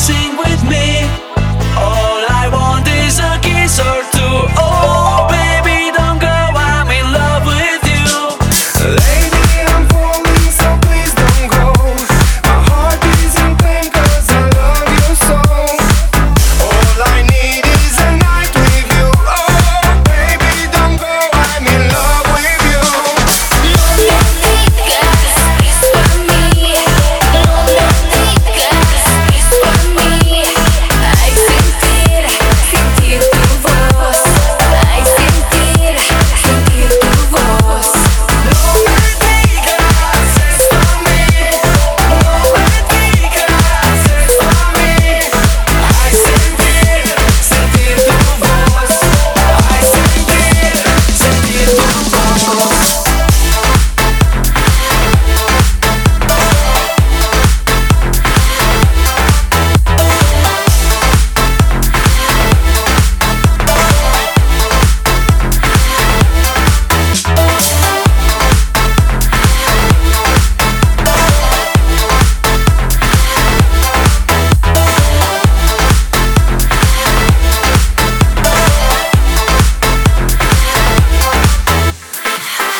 Sing with me.